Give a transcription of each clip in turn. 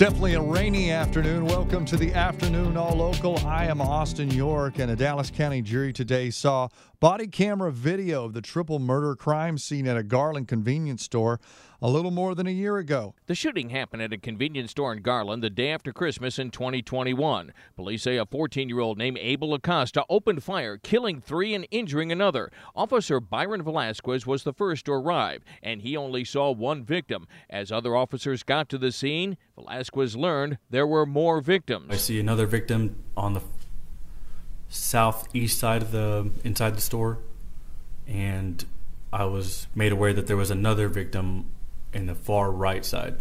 Definitely a rainy afternoon. Welcome to the afternoon All Local. I am Austin York, and a Dallas County jury today saw body camera video of the triple murder crime scene at a Garland convenience store a little more than a year ago. The shooting happened at a convenience store in Garland the day after Christmas in 2021. Police say a 14 year old named Abel Acosta opened fire, killing three and injuring another. Officer Byron Velasquez was the first to arrive, and he only saw one victim. As other officers got to the scene, Velasquez learned there were more victims. I see another victim on the southeast side of the inside the store, and I was made aware that there was another victim in the far right side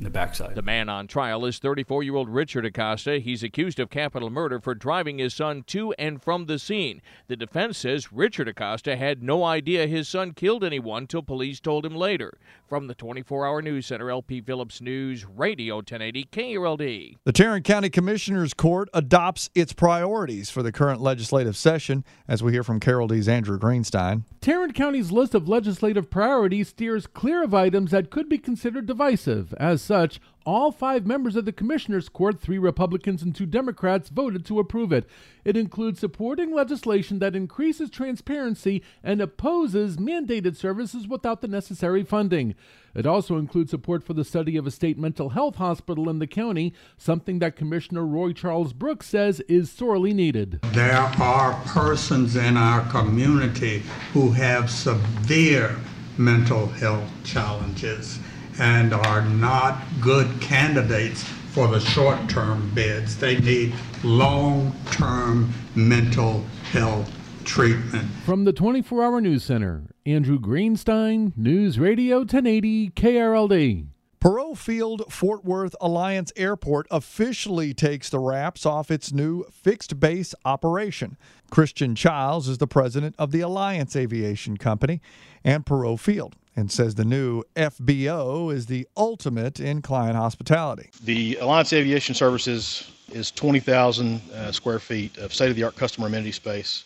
in the backside. The man on trial is 34 year old Richard Acosta. He's accused of capital murder for driving his son to and from the scene. The defense says Richard Acosta had no idea his son killed anyone till police told him later. From the 24 hour news center, LP Phillips News, Radio 1080 KRLD. The Tarrant County Commissioners Court adopts its priorities for the current legislative session, as we hear from Carol KRLD's Andrew Greenstein. Tarrant County's list of legislative priorities steers clear of items that could be considered divisive. As such, all five members of the Commissioners Court, three Republicans and two Democrats, voted to approve it. It includes supporting legislation that increases transparency and opposes mandated services without the necessary funding. It also includes support for the study of a state mental health hospital in the county, something that Commissioner Roy Charles Brooks says is sorely needed. There are persons in our community who have severe mental health challenges and are not good candidates for the short term bids. They need long term mental health treatment. From the 24 Hour News Center, Andrew Greenstein, News Radio 1080 KRLD. Perot Field Fort Worth Alliance Airport officially takes the wraps off its new fixed base operation. Christian Childs is the president of the Alliance Aviation Company and Perot Field and says the new FBO is the ultimate in client hospitality. The Alliance Aviation Services is 20,000 uh, square feet of state of the art customer amenity space,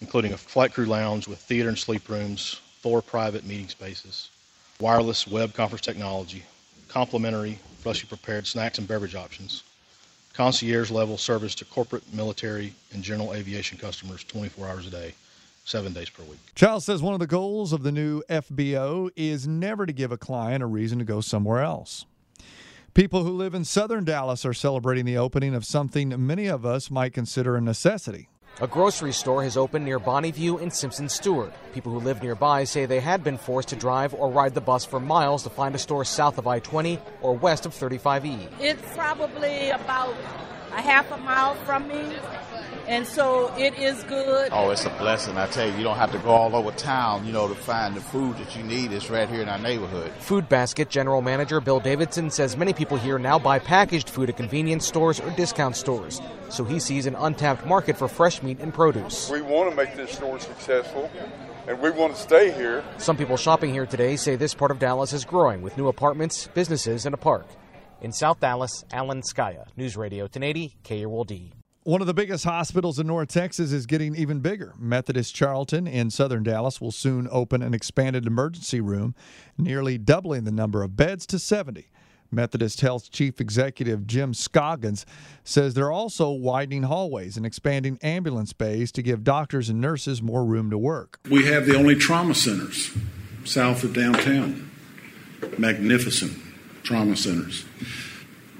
including a flight crew lounge with theater and sleep rooms, four private meeting spaces, wireless web conference technology, complimentary, freshly prepared snacks and beverage options, concierge level service to corporate, military, and general aviation customers 24 hours a day, seven days per week. Charles says one of the goals of the new FBO is never to give a client a reason to go somewhere else. People who live in southern Dallas are celebrating the opening of something many of us might consider a necessity a grocery store has opened near Bonnie View and Simpson Stuart. People who live nearby say they had been forced to drive or ride the bus for miles to find a store south of I 20 or west of 35E. It's probably about a half a mile from me and so it is good. Oh, it's a blessing. I tell you, you don't have to go all over town, you know, to find the food that you need. It's right here in our neighborhood. Food Basket General Manager Bill Davidson says many people here now buy packaged food at convenience stores or discount stores. So he sees an untapped market for fresh meat and produce. We want to make this store successful and we want to stay here. Some people shopping here today say this part of Dallas is growing with new apartments, businesses, and a park. In South Dallas, Alan Scaia, News Radio 1080, KRLD. One of the biggest hospitals in North Texas is getting even bigger. Methodist Charlton in southern Dallas will soon open an expanded emergency room, nearly doubling the number of beds to 70. Methodist Health Chief Executive Jim Scoggins says they're also widening hallways and expanding ambulance bays to give doctors and nurses more room to work. We have the only trauma centers south of downtown. Magnificent trauma centers.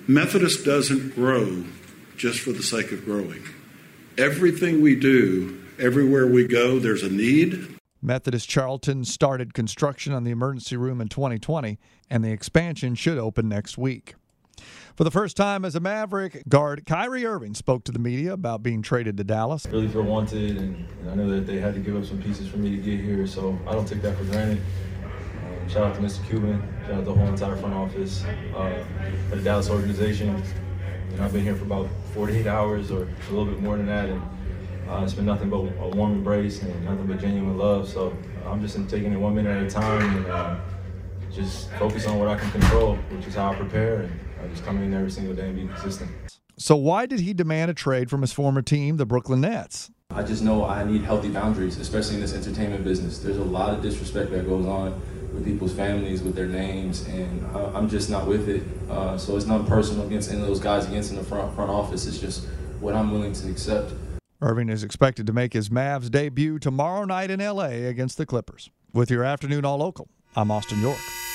Methodist doesn't grow just for the sake of growing. Everything we do, everywhere we go, there's a need. Methodist Charlton started construction on the emergency room in 2020, and the expansion should open next week. For the first time as a Maverick, guard Kyrie Irving spoke to the media about being traded to Dallas. Really feel wanted, and, and I know that they had to give up some pieces for me to get here, so I don't take that for granted. Shout out to Mr. Cuban, shout out to the whole entire front office, uh, the Dallas organization. You know, I've been here for about 48 hours or a little bit more than that, and uh, it's been nothing but a warm embrace and nothing but genuine love. So I'm just taking it one minute at a time and uh, just focus on what I can control, which is how I prepare. And, I just come in every single day and be consistent. So why did he demand a trade from his former team, the Brooklyn Nets? I just know I need healthy boundaries, especially in this entertainment business. There's a lot of disrespect that goes on with people's families, with their names, and I'm just not with it. Uh, so it's not personal against any of those guys against in the front front office. It's just what I'm willing to accept. Irving is expected to make his Mavs debut tomorrow night in LA against the Clippers. With your afternoon all local, I'm Austin York.